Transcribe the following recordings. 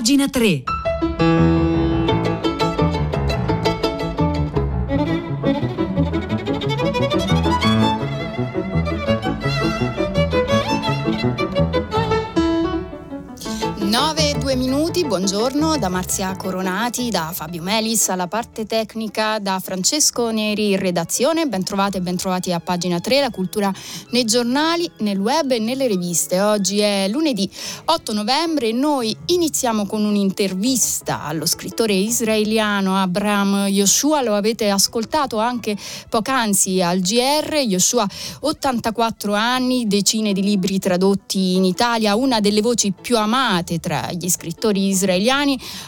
pagina 3. Buongiorno da Marzia Coronati, da Fabio Melis alla parte tecnica, da Francesco Neri in redazione. Bentrovate e bentrovati a pagina 3, la cultura nei giornali, nel web e nelle riviste. Oggi è lunedì 8 novembre e noi iniziamo con un'intervista allo scrittore israeliano Abraham Yoshua. Lo avete ascoltato anche poc'anzi al GR. Yoshua, 84 anni, decine di libri tradotti in Italia, una delle voci più amate tra gli scrittori israeliani,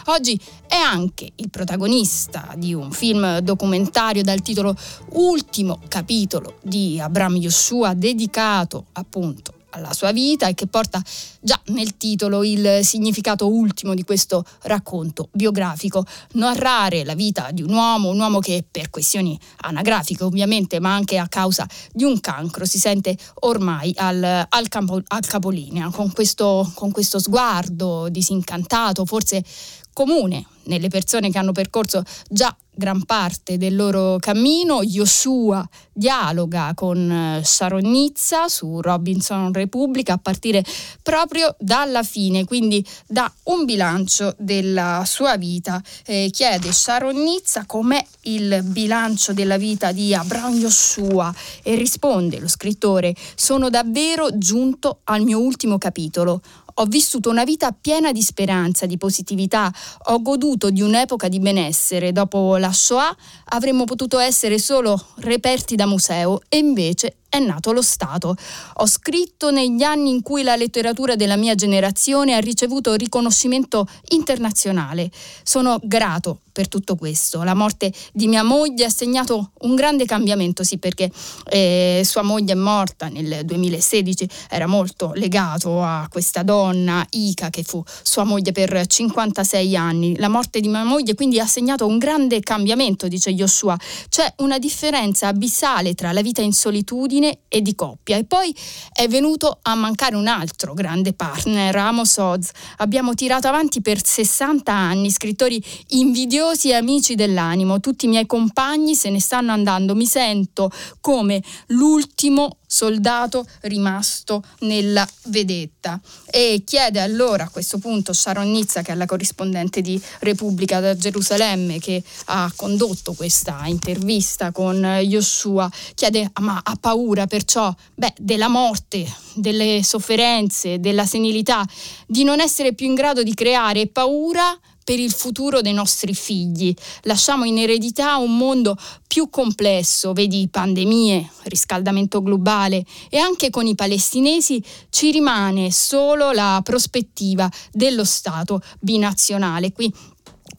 oggi è anche il protagonista di un film documentario dal titolo Ultimo capitolo di Abraham Yoshua dedicato appunto alla sua vita e che porta già nel titolo il significato ultimo di questo racconto biografico, narrare la vita di un uomo, un uomo che per questioni anagrafiche ovviamente, ma anche a causa di un cancro si sente ormai al, al, campo, al capolinea, con questo, con questo sguardo disincantato, forse comune nelle persone che hanno percorso già gran parte del loro cammino. Yoshua dialoga con eh, Sharonizza su Robinson Repubblica a partire proprio dalla fine, quindi da un bilancio della sua vita. Eh, chiede Sharonizza com'è il bilancio della vita di Abraham Yoshua e risponde lo scrittore sono davvero giunto al mio ultimo capitolo. Ho vissuto una vita piena di speranza, di positività, ho goduto di un'epoca di benessere. Dopo la Shoah avremmo potuto essere solo reperti da museo e invece è nato lo Stato. Ho scritto negli anni in cui la letteratura della mia generazione ha ricevuto riconoscimento internazionale. Sono grato per tutto questo. La morte di mia moglie ha segnato un grande cambiamento, sì, perché eh, sua moglie è morta nel 2016, era molto legato a questa donna, Ika, che fu sua moglie per 56 anni. La morte di mia moglie quindi ha segnato un grande cambiamento, dice Joshua. C'è una differenza abissale tra la vita in solitudine fine e di coppia. E poi è venuto a mancare un altro grande partner, Amos Oz. Abbiamo tirato avanti per 60 anni, scrittori invidiosi e amici dell'animo. Tutti i miei compagni se ne stanno andando. Mi sento come l'ultimo soldato rimasto nella vedetta. E chiede allora a questo punto Sharon Nizza, che è la corrispondente di Repubblica da Gerusalemme, che ha condotto questa intervista con Joshua, chiede ma ha paura perciò beh, della morte, delle sofferenze, della senilità, di non essere più in grado di creare paura per il futuro dei nostri figli. Lasciamo in eredità un mondo più complesso, vedi pandemie, riscaldamento globale e anche con i palestinesi ci rimane solo la prospettiva dello Stato binazionale. Qui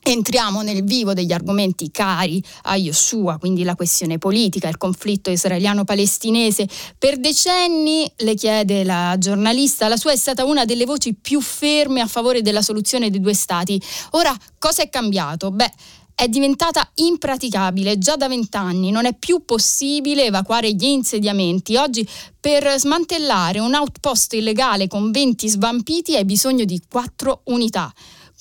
Entriamo nel vivo degli argomenti cari a Yoshua, quindi la questione politica, il conflitto israeliano-palestinese. Per decenni, le chiede la giornalista, la sua è stata una delle voci più ferme a favore della soluzione dei due stati. Ora, cosa è cambiato? Beh, è diventata impraticabile già da vent'anni, non è più possibile evacuare gli insediamenti. Oggi per smantellare un outpost illegale con 20 svampiti hai bisogno di quattro unità.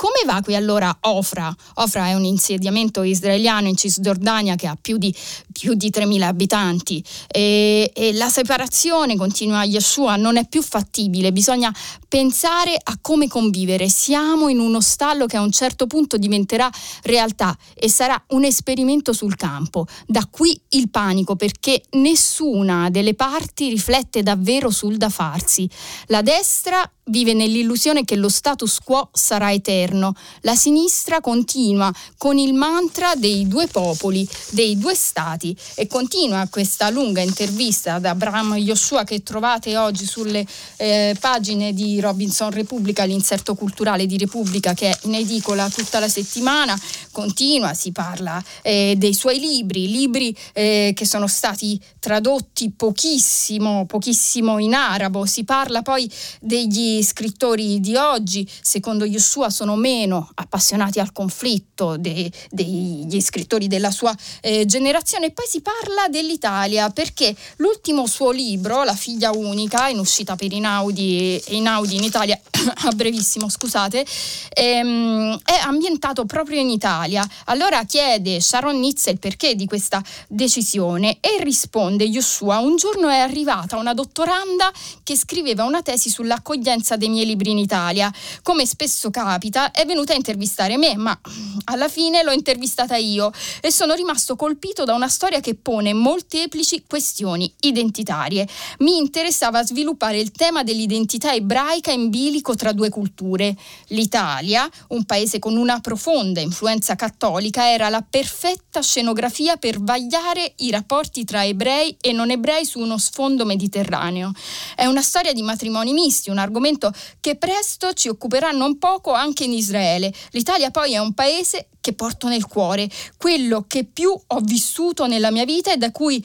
Come va qui allora Ofra? Ofra è un insediamento israeliano in Cisgiordania che ha più di, più di 3.000 abitanti e, e la separazione, continua Yeshua, non è più fattibile, bisogna pensare a come convivere. Siamo in uno stallo che a un certo punto diventerà realtà e sarà un esperimento sul campo. Da qui il panico perché nessuna delle parti riflette davvero sul da farsi. La destra vive nell'illusione che lo status quo sarà eterno. La sinistra continua con il mantra dei due popoli, dei due stati e continua questa lunga intervista ad Abraham Yoshua che trovate oggi sulle eh, pagine di Robinson Repubblica, l'inserto culturale di Repubblica che è in edicola tutta la settimana continua, si parla eh, dei suoi libri, libri eh, che sono stati tradotti pochissimo, pochissimo in arabo, si parla poi degli scrittori di oggi, secondo Yoshua sono meno appassionati al conflitto de, degli scrittori della sua eh, generazione e poi si parla dell'Italia perché l'ultimo suo libro, La figlia unica, in uscita per Inaudi Inaudi in Italia a brevissimo, scusate, ehm, è ambientato proprio in Italia. Allora chiede Sharon Nitz il perché di questa decisione e risponde Yoshua, un giorno è arrivata una dottoranda che scriveva una tesi sull'accoglienza dei miei libri in Italia. Come spesso capita, è venuta a intervistare me, ma alla fine l'ho intervistata io e sono rimasto colpito da una storia che pone molteplici questioni identitarie. Mi interessava sviluppare il tema dell'identità ebraica in bilico tra due culture. L'Italia, un paese con una profonda influenza cattolica, era la perfetta scenografia per vagliare i rapporti tra ebrei e non ebrei su uno sfondo mediterraneo. È una storia di matrimoni misti, un argomento che presto ci occuperà non poco anche in Israele. L'Italia poi è un paese che porto nel cuore, quello che più ho vissuto nella mia vita e da cui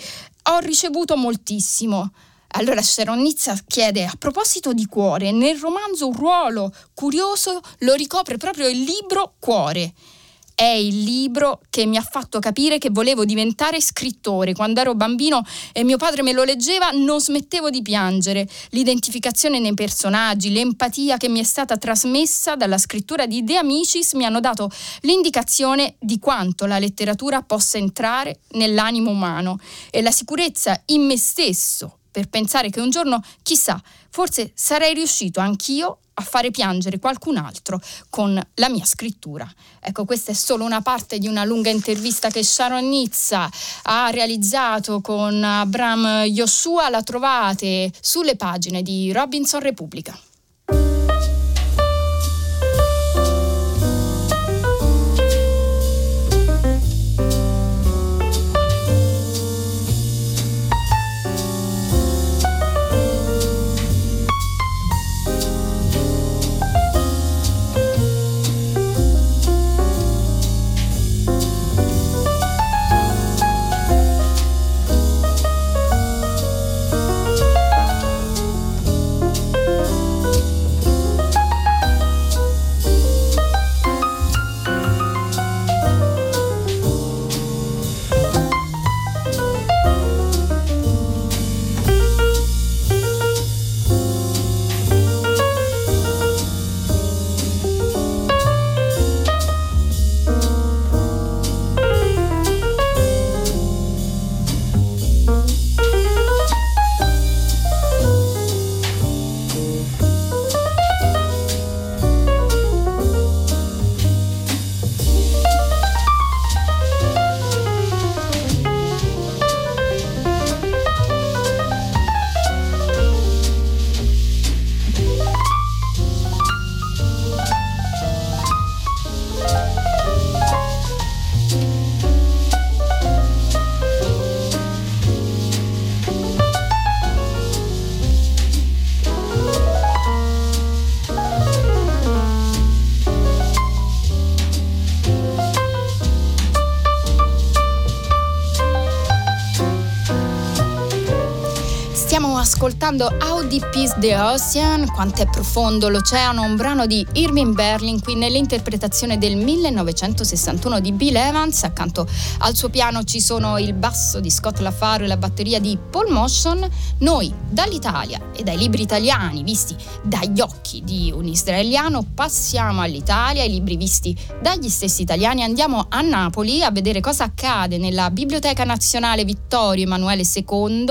ho ricevuto moltissimo. Allora Nizza chiede, a proposito di cuore, nel romanzo un ruolo curioso lo ricopre proprio il libro Cuore è il libro che mi ha fatto capire che volevo diventare scrittore. Quando ero bambino e mio padre me lo leggeva, non smettevo di piangere. L'identificazione nei personaggi, l'empatia che mi è stata trasmessa dalla scrittura di De Amicis mi hanno dato l'indicazione di quanto la letteratura possa entrare nell'animo umano e la sicurezza in me stesso per pensare che un giorno, chissà, forse sarei riuscito anch'io a fare piangere qualcun altro con la mia scrittura. Ecco, questa è solo una parte di una lunga intervista che Sharon Nizza ha realizzato con Abram Yoshua, la trovate sulle pagine di Robinson Repubblica. Ascoltando How Deep is the Ocean, quanto è profondo l'oceano, un brano di Irving Berlin qui nell'interpretazione del 1961 di Bill Evans. Accanto al suo piano ci sono il basso di Scott LaFaro e la batteria di Paul Motion. Noi dall'Italia e dai libri italiani visti dagli occhi di un israeliano passiamo all'Italia, i libri visti dagli stessi italiani. Andiamo a Napoli a vedere cosa accade nella Biblioteca Nazionale Vittorio Emanuele II.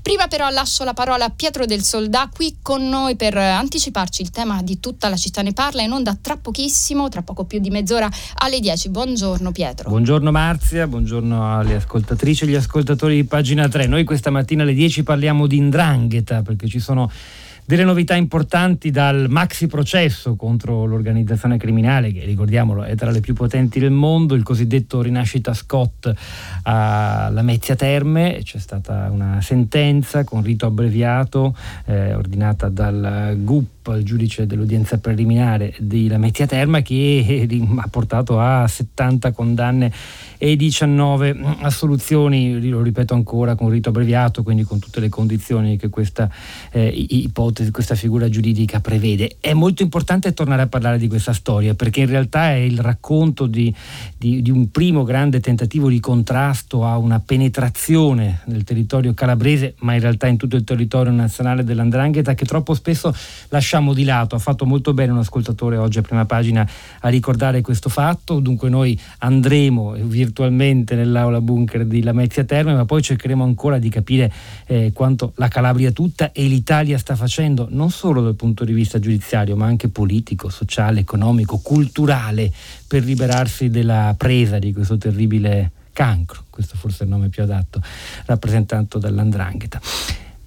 Prima però lascio la parola a Pietro del Soldà qui con noi per anticiparci il tema di tutta la città ne parla in onda tra pochissimo, tra poco più di mezz'ora alle 10. Buongiorno Pietro. Buongiorno Marzia, buongiorno alle ascoltatrici e agli ascoltatori di pagina 3. Noi questa mattina alle 10 parliamo di indrangheta perché ci sono delle novità importanti dal maxi processo contro l'organizzazione criminale, che ricordiamolo è tra le più potenti del mondo, il cosiddetto Rinascita Scott alla Mezzia Terme. C'è stata una sentenza con rito abbreviato eh, ordinata dal GUP, il giudice dell'udienza preliminare di Lamezia Terma, che ha portato a 70 condanne e 19 assoluzioni, lo ripeto ancora, con rito abbreviato, quindi con tutte le condizioni che questa eh, ipotesi, questa figura giuridica prevede. È molto importante tornare a parlare di questa storia perché in realtà è il racconto di, di, di un primo grande tentativo di contrasto a una penetrazione nel territorio calabrese, ma in realtà in tutto il territorio nazionale dell'Andrangheta che troppo spesso lasciamo di lato. Ha fatto molto bene un ascoltatore oggi a prima pagina a ricordare questo fatto, dunque noi andremo virtualmente nell'aula bunker di Lamezia Terme, ma poi cercheremo ancora di capire eh, quanto la Calabria tutta e l'Italia sta facendo, non solo dal punto di vista giudiziario, ma anche politico, sociale, economico, culturale, per liberarsi della presa di questo terribile cancro, questo forse è il nome più adatto, rappresentato dall'andrangheta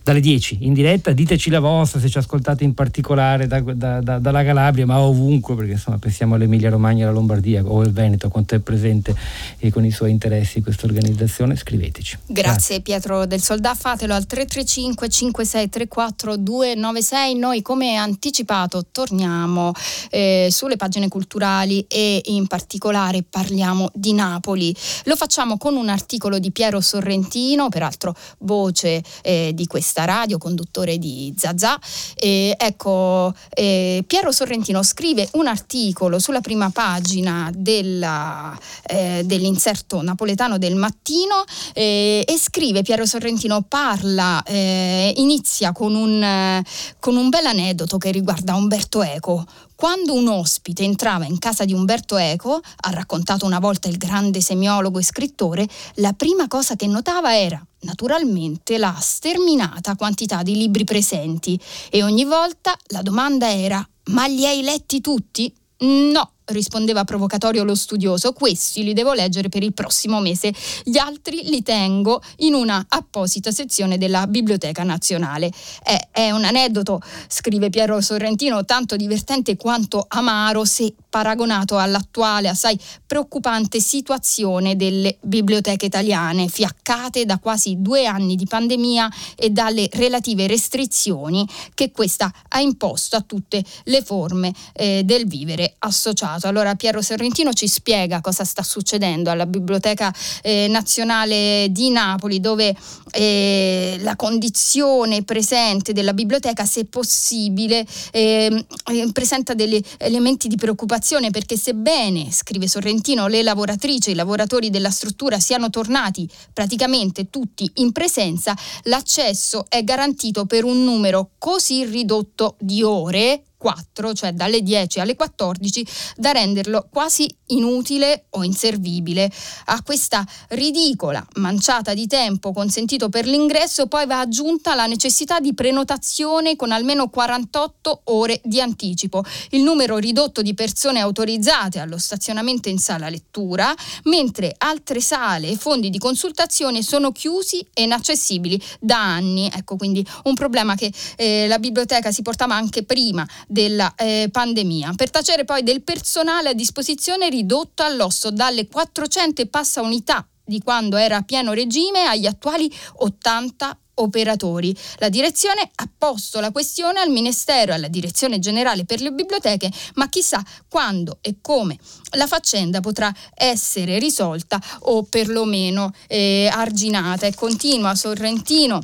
dalle 10 in diretta. Diteci la vostra se ci ascoltate in particolare da, da, da, dalla Calabria, ma ovunque, perché insomma pensiamo all'Emilia Romagna, alla Lombardia o al Veneto, quanto è presente e con i suoi interessi questa organizzazione. Scriveteci. Grazie, Grazie. Pietro del Soldà, fatelo al 335 5634 296. Noi come anticipato torniamo eh, sulle pagine culturali e in particolare parliamo di Napoli. Lo facciamo con un articolo di Piero Sorrentino, peraltro voce eh, di questa giornalista radio, conduttore di Zazà. Eh, ecco, eh, Piero Sorrentino scrive un articolo sulla prima pagina della, eh, dell'inserto napoletano del mattino eh, e scrive Piero Sorrentino parla, eh, inizia con un, con un bel aneddoto che riguarda Umberto Eco, quando un ospite entrava in casa di Umberto Eco, ha raccontato una volta il grande semiologo e scrittore, la prima cosa che notava era naturalmente la sterminata quantità di libri presenti e ogni volta la domanda era ma li hai letti tutti? No, rispondeva provocatorio lo studioso, questi li devo leggere per il prossimo mese, gli altri li tengo in una apposita sezione della Biblioteca Nazionale. È, è un aneddoto, scrive Piero Sorrentino, tanto divertente quanto amaro se paragonato all'attuale assai preoccupante situazione delle biblioteche italiane, fiaccate da quasi due anni di pandemia e dalle relative restrizioni che questa ha imposto a tutte le forme eh, del vivere associato passato. Allora Piero Sorrentino ci spiega cosa sta succedendo alla Biblioteca eh, Nazionale di Napoli, dove eh, la condizione presente della biblioteca, se possibile, ehm, eh, presenta degli elementi di preoccupazione perché sebbene, scrive Sorrentino, le lavoratrici e i lavoratori della struttura siano tornati praticamente tutti in presenza, l'accesso è garantito per un numero così ridotto di ore 4, cioè dalle 10 alle 14, da renderlo quasi inutile o inservibile. A questa ridicola manciata di tempo consentito per l'ingresso poi va aggiunta la necessità di prenotazione con almeno 48 ore di anticipo, il numero ridotto di persone autorizzate allo stazionamento in sala lettura, mentre altre sale e fondi di consultazione sono chiusi e inaccessibili da anni. Ecco quindi un problema che eh, la biblioteca si portava anche prima della eh, pandemia. Per tacere poi del personale a disposizione ridotto all'osso dalle 400 e passa unità di quando era a pieno regime agli attuali 80 operatori. La direzione ha posto la questione al Ministero e alla Direzione Generale per le Biblioteche, ma chissà quando e come la faccenda potrà essere risolta o perlomeno eh, arginata. E continua Sorrentino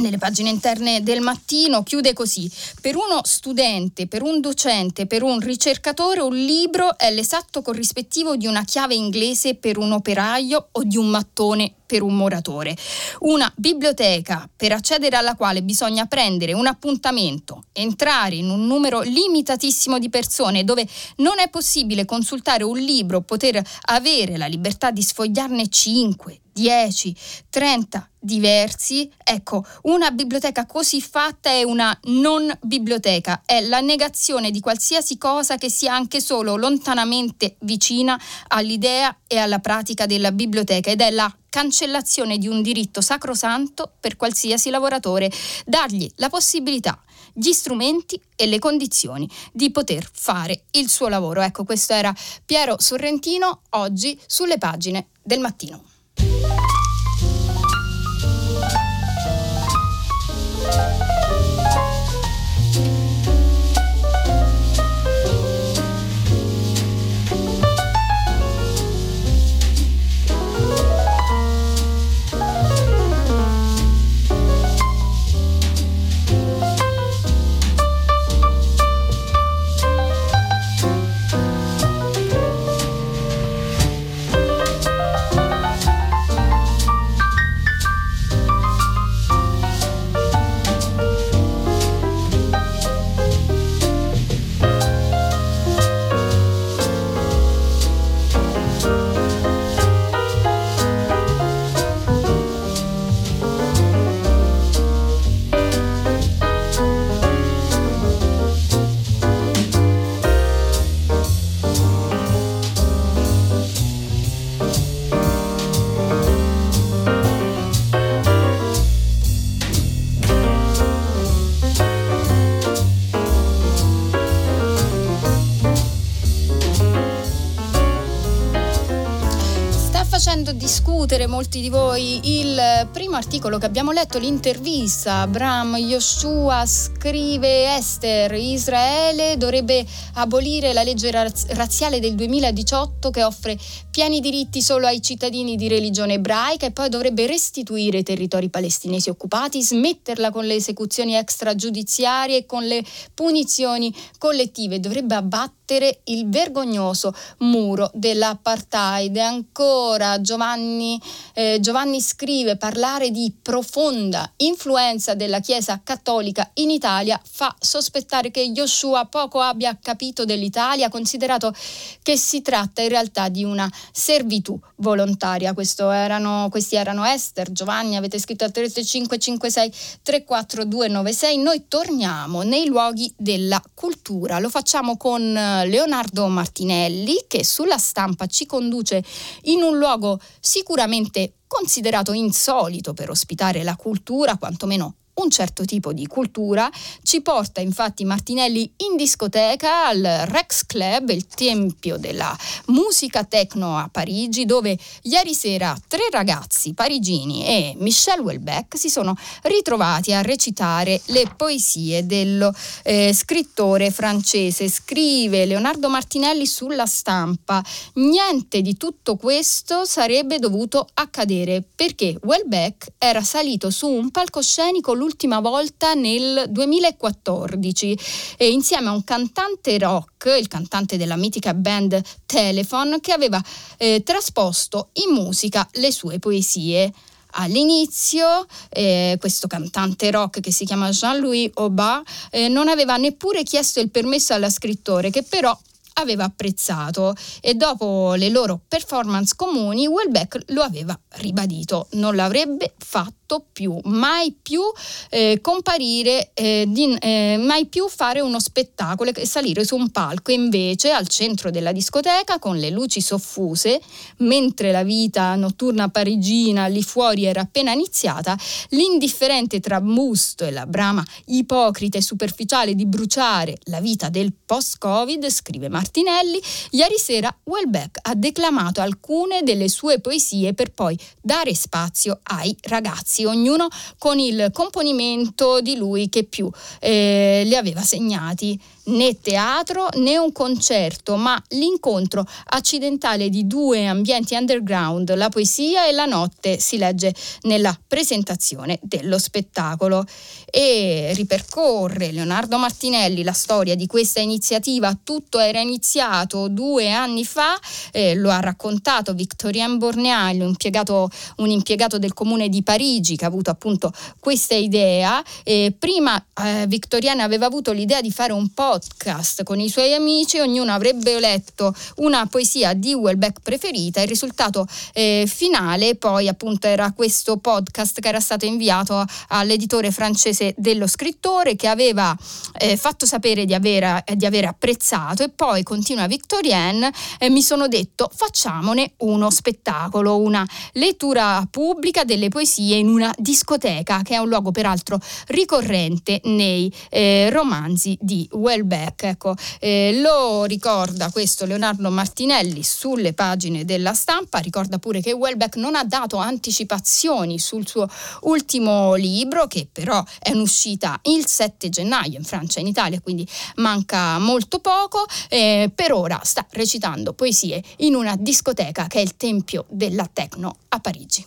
nelle pagine interne del mattino chiude così. Per uno studente, per un docente, per un ricercatore un libro è l'esatto corrispettivo di una chiave inglese per un operaio o di un mattone per un moratore. Una biblioteca per accedere alla quale bisogna prendere un appuntamento, entrare in un numero limitatissimo di persone dove non è possibile consultare un libro, poter avere la libertà di sfogliarne 5, 10, 30 diversi. Ecco, una biblioteca così fatta è una non biblioteca, è la negazione di qualsiasi cosa che sia anche solo lontanamente vicina all'idea e alla pratica della biblioteca ed è la cancellazione di un diritto sacrosanto per qualsiasi lavoratore, dargli la possibilità gli strumenti e le condizioni di poter fare il suo lavoro. Ecco, questo era Piero Sorrentino oggi sulle pagine del mattino. Discutere molti di voi il primo articolo che abbiamo letto, l'intervista. Abraham Yoshua scrive Esther, Israele dovrebbe abolire la legge razziale del 2018 che offre pieni diritti solo ai cittadini di religione ebraica e poi dovrebbe restituire i territori palestinesi occupati, smetterla con le esecuzioni extragiudiziarie e con le punizioni collettive, dovrebbe abbattere il vergognoso muro dell'apartheid. E ancora Giovanni, eh, Giovanni scrive parlare di profonda influenza della Chiesa cattolica in Italia fa sospettare che Joshua poco abbia capito dell'Italia, considerato che si tratta in realtà di una servitù volontaria. Erano, questi erano Esther, Giovanni, avete scritto al 3556 34296. Noi torniamo nei luoghi della cultura. Lo facciamo con eh, Leonardo Martinelli che sulla stampa ci conduce in un luogo sicuramente considerato insolito per ospitare la cultura, quantomeno un certo tipo di cultura, ci porta infatti Martinelli in discoteca al Rex Club, il tempio della musica techno a Parigi, dove ieri sera tre ragazzi parigini e Michel Welbeck si sono ritrovati a recitare le poesie dello eh, scrittore francese. Scrive Leonardo Martinelli sulla stampa, niente di tutto questo sarebbe dovuto accadere perché Welbeck era salito su un palcoscenico l'ultimo l'ultima volta nel 2014 e insieme a un cantante rock, il cantante della mitica band Telephone, che aveva eh, trasposto in musica le sue poesie. All'inizio eh, questo cantante rock che si chiama Jean-Louis Aubin eh, non aveva neppure chiesto il permesso alla scrittore che però aveva apprezzato. E dopo le loro performance comuni Welbeck lo aveva ribadito, non l'avrebbe fatto più, mai più eh, comparire, eh, di, eh, mai più fare uno spettacolo e salire su un palco. Invece al centro della discoteca, con le luci soffuse, mentre la vita notturna parigina lì fuori era appena iniziata, l'indifferente trambusto e la brama ipocrita e superficiale di bruciare la vita del post-Covid, scrive Martinelli, ieri sera Welbeck ha declamato alcune delle sue poesie per poi dare spazio ai ragazzi ragazzi, ognuno con il componimento di lui che più eh, li aveva segnati né teatro né un concerto, ma l'incontro accidentale di due ambienti underground, la poesia e la notte, si legge nella presentazione dello spettacolo. E ripercorre Leonardo Martinelli la storia di questa iniziativa. Tutto era iniziato due anni fa, eh, lo ha raccontato Victorien Borneal, un impiegato, un impiegato, del comune di Parigi che ha avuto appunto questa idea. Eh, prima eh, Victorien aveva avuto l'idea di fare un po' podcast con i suoi amici, ognuno avrebbe letto una poesia di Welbeck preferita. Il risultato eh, finale poi appunto era questo podcast che era stato inviato all'editore francese dello scrittore che aveva eh, fatto sapere di aver, di aver, apprezzato e poi continua Victorienne eh, mi sono detto facciamone uno spettacolo, una lettura pubblica delle poesie in una discoteca che è un luogo peraltro ricorrente nei eh, romanzi di Welbeck. Ecco, eh, lo ricorda questo Leonardo Martinelli sulle pagine della stampa, ricorda pure che Welbeck non ha dato anticipazioni sul suo ultimo libro che però è un'uscita il 7 gennaio in Francia e in Italia, quindi manca molto poco. Eh, per ora sta recitando poesie in una discoteca che è il Tempio della Tecno a Parigi.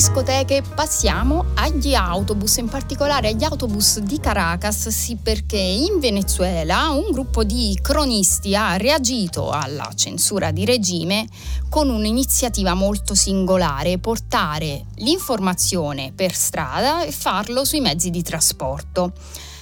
Discoteche passiamo agli autobus, in particolare agli autobus di Caracas, sì perché in Venezuela un gruppo di cronisti ha reagito alla censura di regime con un'iniziativa molto singolare, portare l'informazione per strada e farlo sui mezzi di trasporto.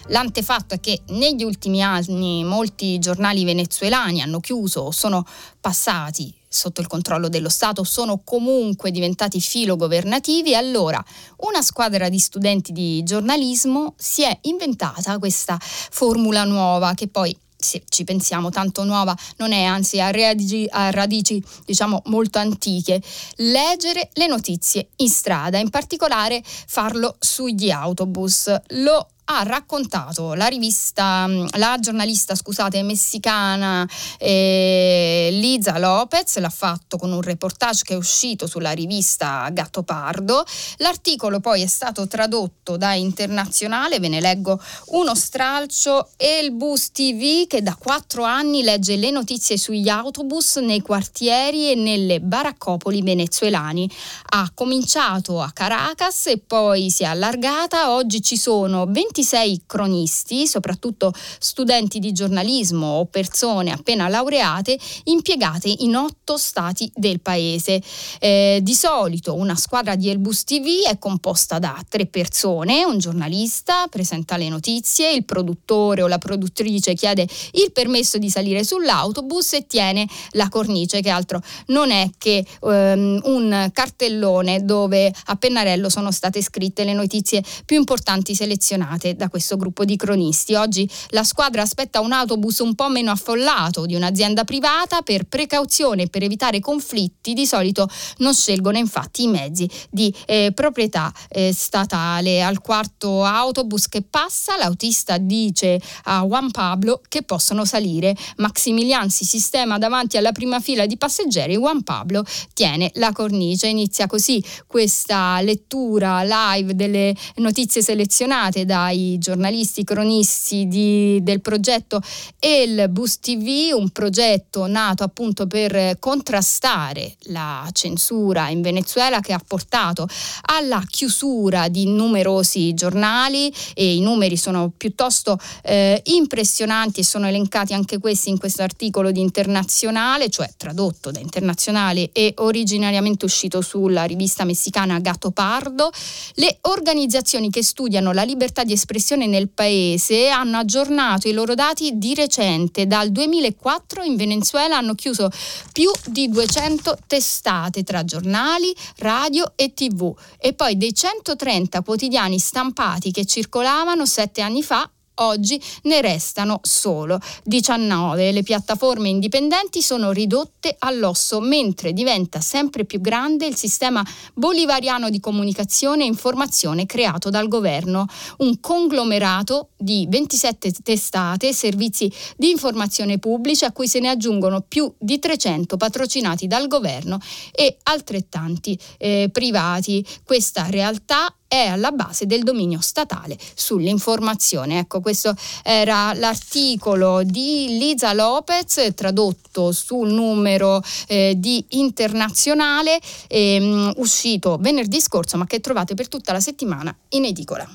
L'antefatto è che negli ultimi anni molti giornali venezuelani hanno chiuso o sono passati sotto il controllo dello Stato sono comunque diventati filogovernativi e allora una squadra di studenti di giornalismo si è inventata questa formula nuova che poi se ci pensiamo tanto nuova non è, anzi ha radici, ha radici diciamo molto antiche, leggere le notizie in strada, in particolare farlo sugli autobus. Lo ha raccontato la rivista, mm, la giornalista scusate, messicana eh, Liza Lopez, l'ha fatto con un reportage che è uscito sulla rivista Gatto Pardo. L'articolo poi è stato tradotto da Internazionale, ve ne leggo uno stralcio, e il Bus TV che da quattro anni legge le notizie sugli autobus nei quartieri e nelle baraccopoli venezuelani. Ha cominciato a Caracas e poi si è allargata, oggi ci sono 20 26 cronisti, soprattutto studenti di giornalismo o persone appena laureate, impiegate in otto stati del paese. Eh, di solito una squadra di Elbus TV è composta da tre persone, un giornalista presenta le notizie, il produttore o la produttrice chiede il permesso di salire sull'autobus e tiene la cornice, che altro non è che ehm, un cartellone dove a pennarello sono state scritte le notizie più importanti selezionate fatte da questo gruppo di cronisti. Oggi la squadra aspetta un autobus un po' meno affollato di un'azienda privata per precauzione e per evitare conflitti. Di solito non scelgono infatti i mezzi di eh, proprietà eh, statale. Al quarto autobus che passa, l'autista dice a Juan Pablo che possono salire. Maximilian si sistema davanti alla prima fila di passeggeri. Juan Pablo tiene la cornice. Inizia così questa lettura live delle notizie selezionate dai dai giornalisti cronisti di, del progetto El Bus TV, un progetto nato appunto per contrastare la censura in Venezuela che ha portato alla chiusura di numerosi giornali e i numeri sono piuttosto eh, impressionanti e sono elencati anche questi in questo articolo di Internazionale, cioè tradotto da Internazionale e originariamente uscito sulla rivista messicana Gato Pardo. Le organizzazioni che studiano la libertà di espressione espressione nel paese hanno aggiornato i loro dati di recente. Dal 2004 in Venezuela hanno chiuso più di 200 testate tra giornali, radio e tv e poi dei 130 quotidiani stampati che circolavano sette anni fa oggi ne restano solo 19. Le piattaforme indipendenti sono ridotte all'osso mentre diventa sempre più grande il sistema bolivariano di comunicazione e informazione creato dal governo, un conglomerato di 27 testate e servizi di informazione pubblici a cui se ne aggiungono più di 300 patrocinati dal governo e altrettanti eh, privati. Questa realtà è alla base del dominio statale sull'informazione. Ecco, questo era l'articolo di Liza Lopez tradotto sul numero eh, di internazionale eh, uscito venerdì scorso ma che trovate per tutta la settimana in edicola.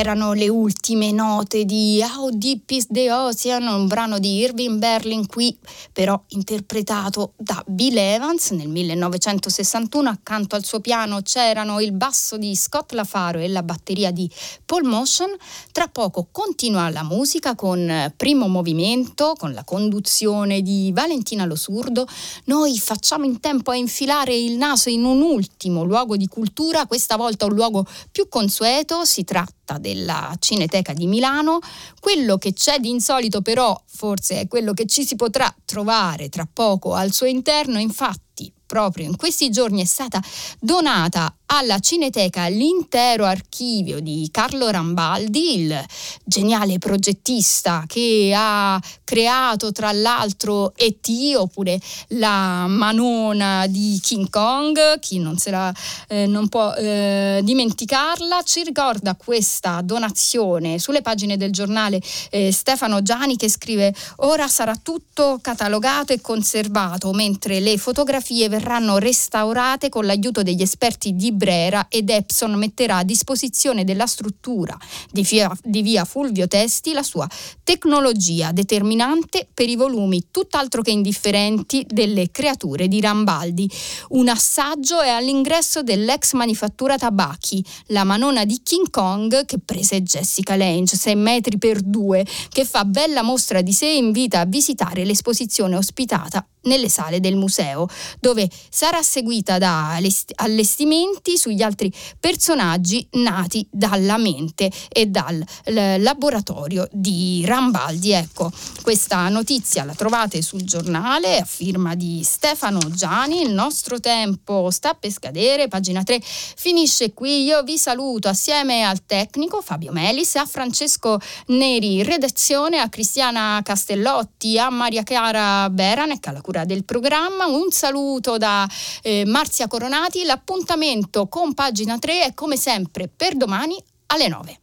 Erano le ultime note di How Deep is the Ocean, un brano di Irving Berlin qui però interpretato da Bill Evans nel 1961. Accanto al suo piano c'erano il basso di Scott LaFaro e la batteria di Paul Motion. Tra poco continua la musica con primo movimento, con la conduzione di Valentina Losurdo. Noi facciamo in tempo a infilare il naso in un ultimo luogo di cultura, questa volta un luogo più consueto, si tratta della Cineteca di Milano. Quello che c'è di insolito però forse è quello che ci si potrà trovare tra poco al suo interno, infatti proprio in questi giorni è stata donata alla Cineteca l'intero archivio di Carlo Rambaldi, il geniale progettista che ha creato tra l'altro E.T. oppure la Manona di King Kong, chi non, la, eh, non può eh, dimenticarla, ci ricorda questa donazione sulle pagine del giornale eh, Stefano Giani che scrive ora sarà tutto catalogato e conservato mentre le fotografie verranno restaurate con l'aiuto degli esperti di Brera ed Epson metterà a disposizione della struttura di via, di via Fulvio Testi la sua tecnologia determinante per i volumi tutt'altro che indifferenti delle creature di Rambaldi. Un assaggio è all'ingresso dell'ex manifattura tabacchi, la manona di King Kong che prese Jessica Lange, 6 metri per 2, che fa bella mostra di sé e invita a visitare l'esposizione ospitata nelle sale del museo, dove sarà seguita da allestimenti sugli altri personaggi nati dalla mente e dal laboratorio di Rambaldi. Ecco, questa notizia la trovate sul giornale a firma di Stefano Giani. Il nostro tempo sta per scadere, pagina 3 finisce qui. Io vi saluto assieme al tecnico Fabio Melis, a Francesco Neri, redazione, a Cristiana Castellotti, a Maria Chiara Beranec alla cura del programma. Un saluto da eh, Marzia Coronati. L'appuntamento con pagina 3 è come sempre per domani alle 9.